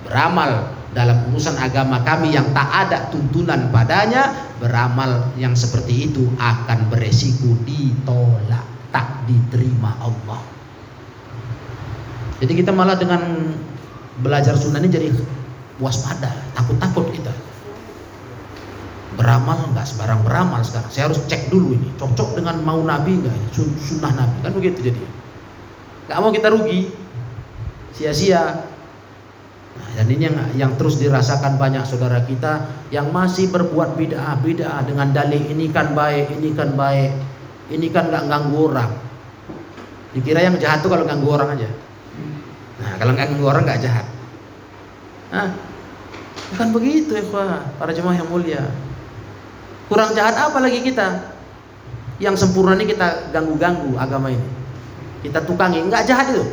Beramal dalam urusan agama kami yang tak ada tuntunan padanya beramal yang seperti itu akan beresiko ditolak tak diterima Allah jadi kita malah dengan belajar sunnah ini jadi waspada takut-takut kita beramal nggak sebarang beramal sekarang saya harus cek dulu ini cocok dengan mau nabi nggak ini sunnah nabi kan begitu jadi nggak mau kita rugi sia-sia Nah, dan ini yang yang terus dirasakan banyak saudara kita yang masih berbuat bid'ah bid'ah dengan dalih ini kan baik, ini kan baik, ini kan nggak ganggu orang. Dikira yang jahat tuh kalau ganggu orang aja. Nah, kalau nggak ganggu orang nggak jahat. Nah, bukan begitu ya para jemaah yang mulia. Kurang jahat apa lagi kita? Yang sempurna ini kita ganggu-ganggu agama ini. Kita tukangi, nggak jahat itu.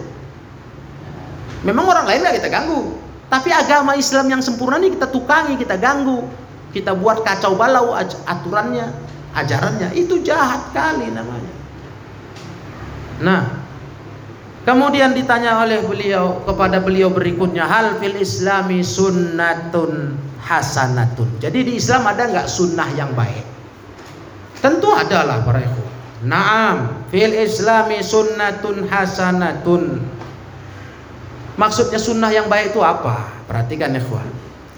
Memang orang lain nggak kita ganggu, tapi agama Islam yang sempurna ini kita tukangi, kita ganggu, kita buat kacau balau aturannya, ajarannya. Itu jahat kali namanya. Nah, kemudian ditanya oleh beliau kepada beliau berikutnya, hal fil Islami sunnatun hasanatun. Jadi di Islam ada nggak sunnah yang baik? Tentu adalah para ikhwan. Naam, fil Islami sunnatun hasanatun Maksudnya sunnah yang baik itu apa? Perhatikan kawan.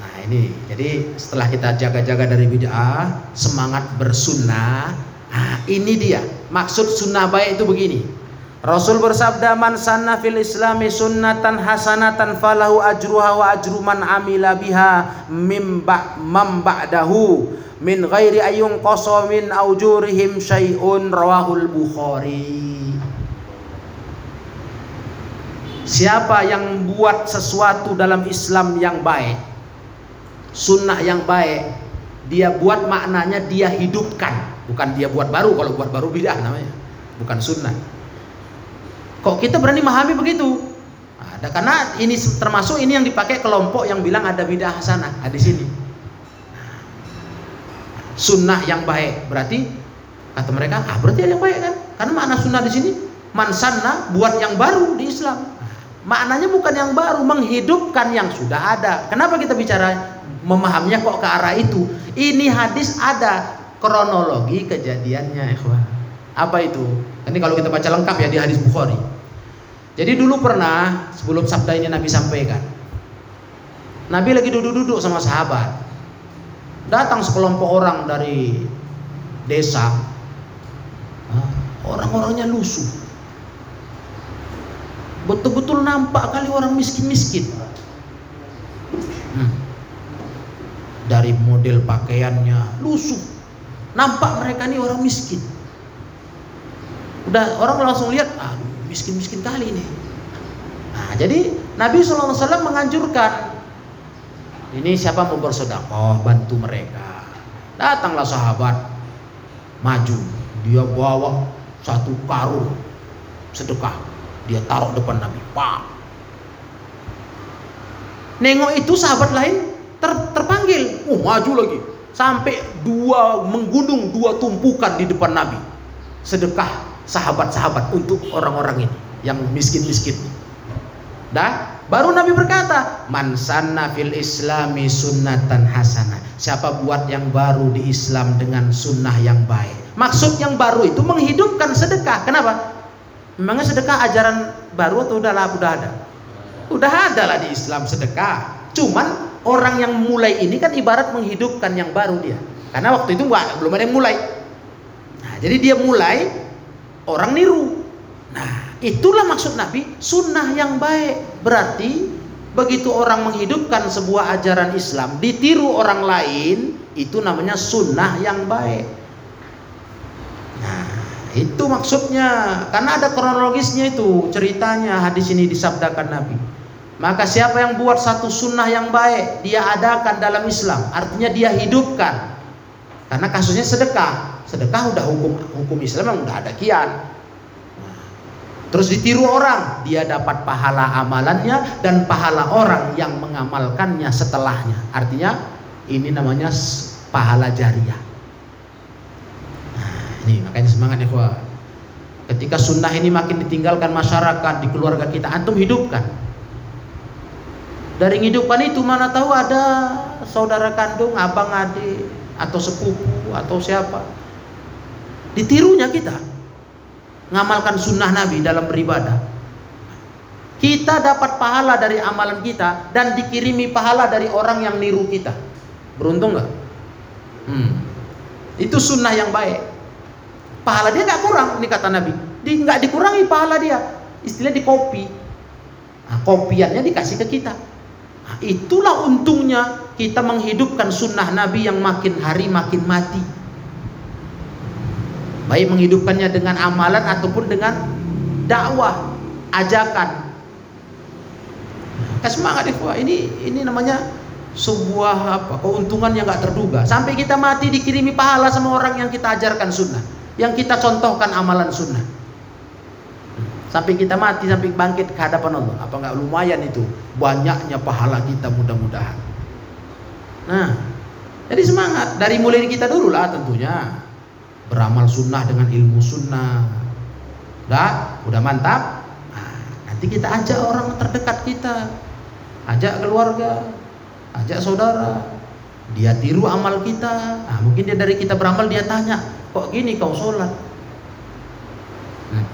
Nah ini, jadi setelah kita jaga-jaga dari bid'ah, semangat bersunnah. Nah ini dia, maksud sunnah baik itu begini. Rasul bersabda man sanna fil islami sunnatan hasanatan falahu ajruha wa ajru man amila biha mim ba ba'dahu min ghairi ayung qasa min aujurihim syai'un rawahul bukhari Siapa yang buat sesuatu dalam Islam yang baik, sunnah yang baik, dia buat maknanya dia hidupkan, bukan dia buat baru. Kalau buat baru bidah namanya, bukan sunnah. Kok kita berani memahami begitu? Ada karena ini termasuk ini yang dipakai kelompok yang bilang ada bidah hasanah. Ada di sini. Sunnah yang baik berarti kata mereka, ah berarti ada yang baik kan? Karena makna sunnah di sini mansanna buat yang baru di Islam. Maknanya bukan yang baru, menghidupkan yang sudah ada. Kenapa kita bicara memahaminya kok ke arah itu? Ini hadis ada kronologi kejadiannya, ikhwan. Apa itu? Ini kalau kita baca lengkap ya di hadis Bukhari. Jadi dulu pernah sebelum sabda ini Nabi sampaikan. Nabi lagi duduk-duduk sama sahabat. Datang sekelompok orang dari desa. Orang-orangnya lusuh betul-betul nampak kali orang miskin-miskin hmm. dari model pakaiannya lusuh nampak mereka ini orang miskin udah orang langsung lihat ah miskin-miskin kali ini Nah, jadi Nabi SAW menganjurkan ini siapa mau bersedekah bantu mereka. Datanglah sahabat maju, dia bawa satu karung sedekah, dia taruh depan Nabi. Pak. Nengok itu sahabat lain ter, terpanggil, oh maju lagi, sampai dua menggunung dua tumpukan di depan Nabi. Sedekah sahabat-sahabat untuk orang-orang ini yang miskin-miskin. Dah, baru Nabi berkata, "Man sanna fil islami sunnatan hasanah." Siapa buat yang baru di Islam dengan sunnah yang baik. Maksud yang baru itu menghidupkan sedekah. Kenapa? Memangnya sedekah ajaran baru atau udah lah, udah ada? Udah ada lah di Islam sedekah. Cuman orang yang mulai ini kan ibarat menghidupkan yang baru dia. Karena waktu itu belum ada yang mulai. Nah, jadi dia mulai orang niru. Nah, Itulah maksud Nabi, sunnah yang baik. Berarti begitu orang menghidupkan sebuah ajaran Islam, ditiru orang lain, itu namanya sunnah yang baik. Nah, itu maksudnya. Karena ada kronologisnya itu, ceritanya hadis ini disabdakan Nabi. Maka siapa yang buat satu sunnah yang baik, dia adakan dalam Islam. Artinya dia hidupkan. Karena kasusnya sedekah. Sedekah udah hukum hukum Islam yang udah ada kian. Terus ditiru orang, dia dapat pahala amalannya dan pahala orang yang mengamalkannya setelahnya. Artinya ini namanya pahala jariah. Nah, ini makanya semangat ya Ketika sunnah ini makin ditinggalkan masyarakat di keluarga kita, antum hidupkan. Dari hidupkan itu mana tahu ada saudara kandung, abang adik, atau sepupu, atau siapa. Ditirunya kita ngamalkan sunnah Nabi dalam beribadah. Kita dapat pahala dari amalan kita dan dikirimi pahala dari orang yang niru kita. Beruntung nggak? Hmm. Itu sunnah yang baik. Pahala dia nggak kurang, ini kata Nabi. Di, nggak dikurangi pahala dia. Istilah di kopi. Nah, kopiannya dikasih ke kita. Nah, itulah untungnya kita menghidupkan sunnah Nabi yang makin hari makin mati baik menghidupkannya dengan amalan ataupun dengan dakwah ajakan. Semangat ikhwah. Ini ini namanya sebuah apa? Keuntungan yang nggak terduga. Sampai kita mati dikirimi pahala sama orang yang kita ajarkan sunnah yang kita contohkan amalan sunnah. Sampai kita mati sampai bangkit ke hadapan Allah. Apa nggak lumayan itu? Banyaknya pahala kita mudah-mudahan. Nah jadi semangat. Dari mulai kita dulu lah tentunya beramal sunnah dengan ilmu sunnah. Udah udah mantap? Nah, nanti kita ajak orang terdekat kita. Ajak keluarga ajak saudara. Dia tiru amal kita. Nah, mungkin dia dari kita beramal dia tanya kok gini kau sholat? Nah,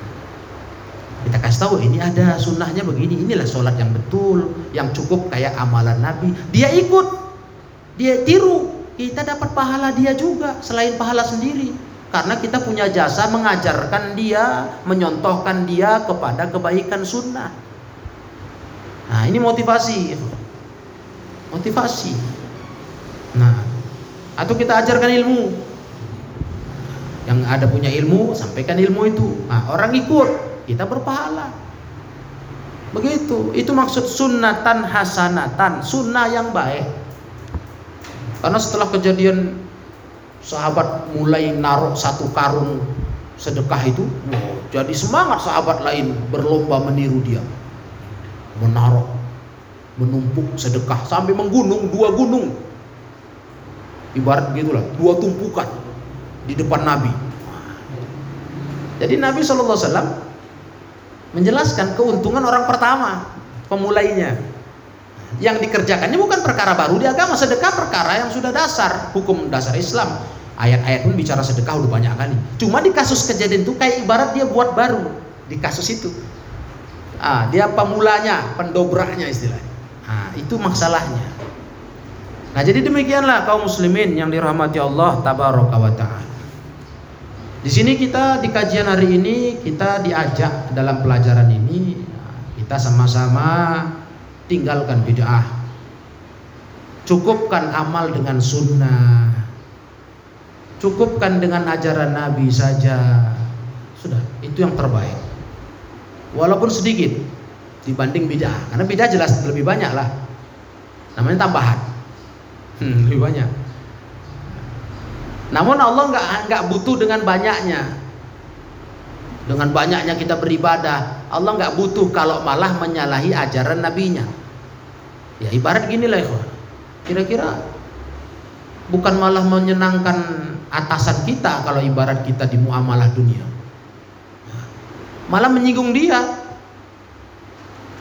kita kasih tahu ini ada sunnahnya begini inilah sholat yang betul yang cukup kayak amalan nabi. Dia ikut. Dia tiru. Kita dapat pahala dia juga selain pahala sendiri karena kita punya jasa mengajarkan dia, menyontohkan dia kepada kebaikan sunnah. Nah, ini motivasi. Motivasi. Nah, atau kita ajarkan ilmu. Yang ada punya ilmu, sampaikan ilmu itu. Nah, orang ikut, kita berpahala. Begitu. Itu maksud sunnatan hasanatan, sunnah yang baik. Karena setelah kejadian sahabat mulai naruh satu karung sedekah itu oh, jadi semangat sahabat lain berlomba meniru dia. Menaruh menumpuk sedekah sampai menggunung dua gunung. Ibarat gitulah dua tumpukan di depan Nabi. Jadi Nabi SAW menjelaskan keuntungan orang pertama pemulainya yang dikerjakannya bukan perkara baru di agama, sedekah perkara yang sudah dasar, hukum dasar Islam. Ayat-ayat pun bicara sedekah udah banyak kali. Cuma di kasus kejadian itu kayak ibarat dia buat baru di kasus itu. Ah, dia pemulanya, pendobraknya istilahnya. Ah, itu masalahnya. Nah, jadi demikianlah kaum muslimin yang dirahmati Allah tabaraka wa taala. Di sini kita di kajian hari ini kita diajak dalam pelajaran ini kita sama-sama tinggalkan bid'ah cukupkan amal dengan sunnah cukupkan dengan ajaran Nabi saja sudah itu yang terbaik walaupun sedikit dibanding bidah. Karena bidah jelas lebih banyak lah. Namanya tambahan. Hmm, lebih banyak. Namun Allah nggak nggak butuh dengan banyaknya. Dengan banyaknya kita beribadah, Allah nggak butuh kalau malah menyalahi ajaran nabinya. Ya ibarat gini lah Kira-kira bukan malah menyenangkan atasan kita kalau ibarat kita di muamalah dunia. Malah menyinggung dia.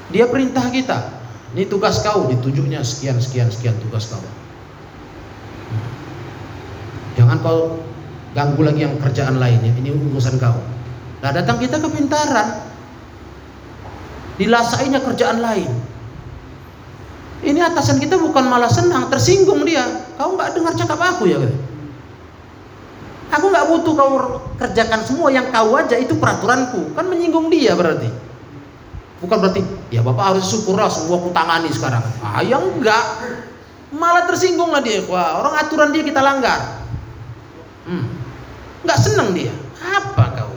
Dia perintah kita. Ini tugas kau, ditunjuknya sekian sekian sekian tugas kau. Jangan kau ganggu lagi yang kerjaan lainnya. Ini urusan kau. Nah datang kita kepintaran. Dilasainya kerjaan lain. Ini atasan kita bukan malah senang, tersinggung dia. Kau nggak dengar cakap aku ya? Aku nggak butuh kau kerjakan semua yang kau aja itu peraturanku. Kan menyinggung dia berarti. Bukan berarti ya bapak harus syukur lah semua ku tangani sekarang. Ah ya enggak. Malah tersinggung lah dia. Wah orang aturan dia kita langgar. Hmm. Nggak seneng dia. Apa kau?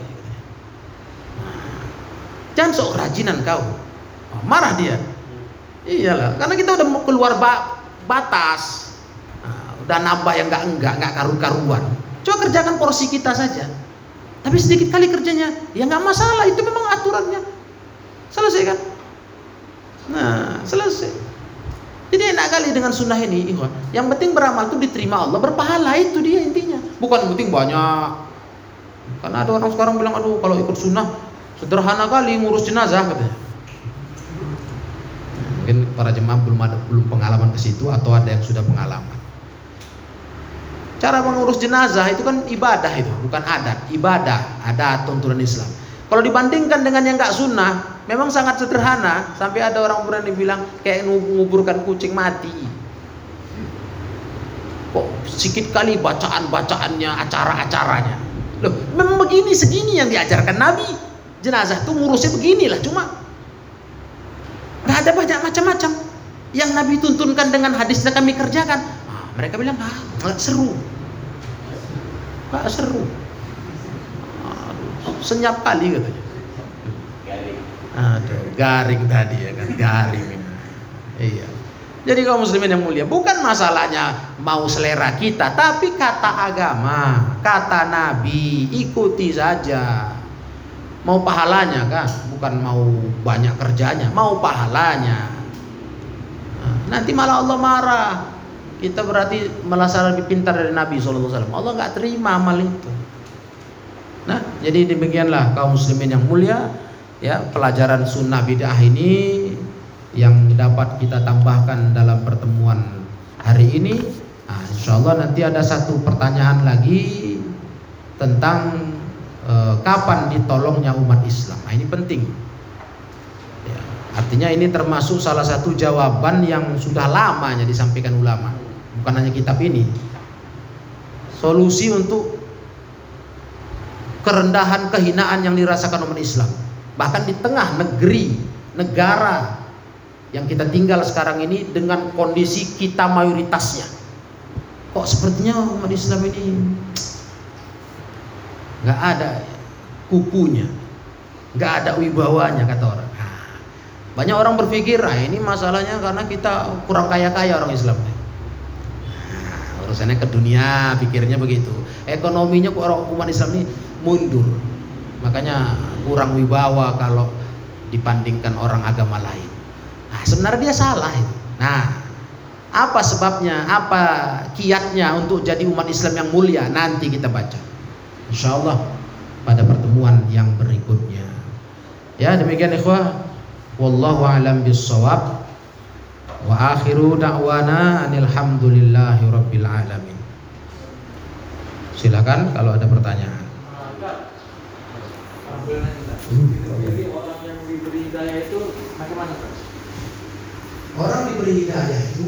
Jangan sok rajinan kau. Marah dia. Iyalah, karena kita udah mau keluar ba batas. Nah, udah nambah yang enggak enggak enggak karu-karuan. Coba kerjakan porsi kita saja. Tapi sedikit kali kerjanya, ya nggak masalah. Itu memang aturannya. Selesai kan? Nah, selesai. Jadi enak kali dengan sunnah ini, ikhwan. Yang penting beramal itu diterima Allah, berpahala itu dia intinya. Bukan penting banyak. Karena ada orang sekarang bilang, aduh kalau ikut sunnah Sederhana kali ngurus jenazah katanya. Para jemaah belum ada belum pengalaman ke situ atau ada yang sudah pengalaman. Cara mengurus jenazah itu kan ibadah itu, bukan adat. Ibadah, adat tuntunan Islam. Kalau dibandingkan dengan yang nggak sunnah, memang sangat sederhana. Sampai ada orang berani bilang kayak menguburkan kucing mati. Kok sedikit kali bacaan-bacaannya, acara-acaranya. Loh, memang begini segini yang diajarkan Nabi jenazah tuh ngurusnya beginilah cuma nggak ada banyak macam-macam. Yang Nabi tuntunkan dengan hadisnya kami kerjakan. Nah, mereka bilang ah nggak seru. Nggak seru. Senyap kali katanya. Aduh, garing tadi ya kan garing. Iya. Jadi kaum muslimin yang mulia bukan masalahnya mau selera kita tapi kata agama kata Nabi ikuti saja mau pahalanya kan bukan mau banyak kerjanya mau pahalanya. Nah, nanti malah Allah marah. Kita berarti malah lebih pintar dari Nabi SAW Allah nggak terima amal itu. Nah jadi demikianlah kaum muslimin yang mulia ya pelajaran sunnah bid'ah ini yang dapat kita tambahkan dalam pertemuan hari ini. Nah, insya Allah nanti ada satu pertanyaan lagi tentang e, kapan ditolongnya umat Islam. Nah, ini penting. Ya, artinya ini termasuk salah satu jawaban yang sudah lamanya disampaikan ulama, bukan hanya kitab ini. Solusi untuk kerendahan kehinaan yang dirasakan umat Islam, bahkan di tengah negeri, negara yang kita tinggal sekarang ini dengan kondisi kita mayoritasnya. Kok sepertinya umat Islam ini nggak ada kukunya, nggak ada wibawanya kata orang. Nah, banyak orang berpikir, ah ini masalahnya karena kita kurang kaya-kaya orang Islam. Nah, urusannya ke dunia, pikirnya begitu. Ekonominya orang umat Islam ini mundur, makanya kurang wibawa kalau dibandingkan orang agama lain. Nah, sebenarnya dia salah. Nah, apa sebabnya? Apa kiatnya untuk jadi umat Islam yang mulia? Nanti kita baca. Insya Allah pada pertemuan yang berikutnya. Ya demikian ikhwah. Wallahu alam bisawab. Wa akhiru da'wana anilhamdulillahi rabbil alamin. Silakan kalau ada pertanyaan.
Jadi orang yang diberi hidayah itu macam mana?
Orang diberi hidayah itu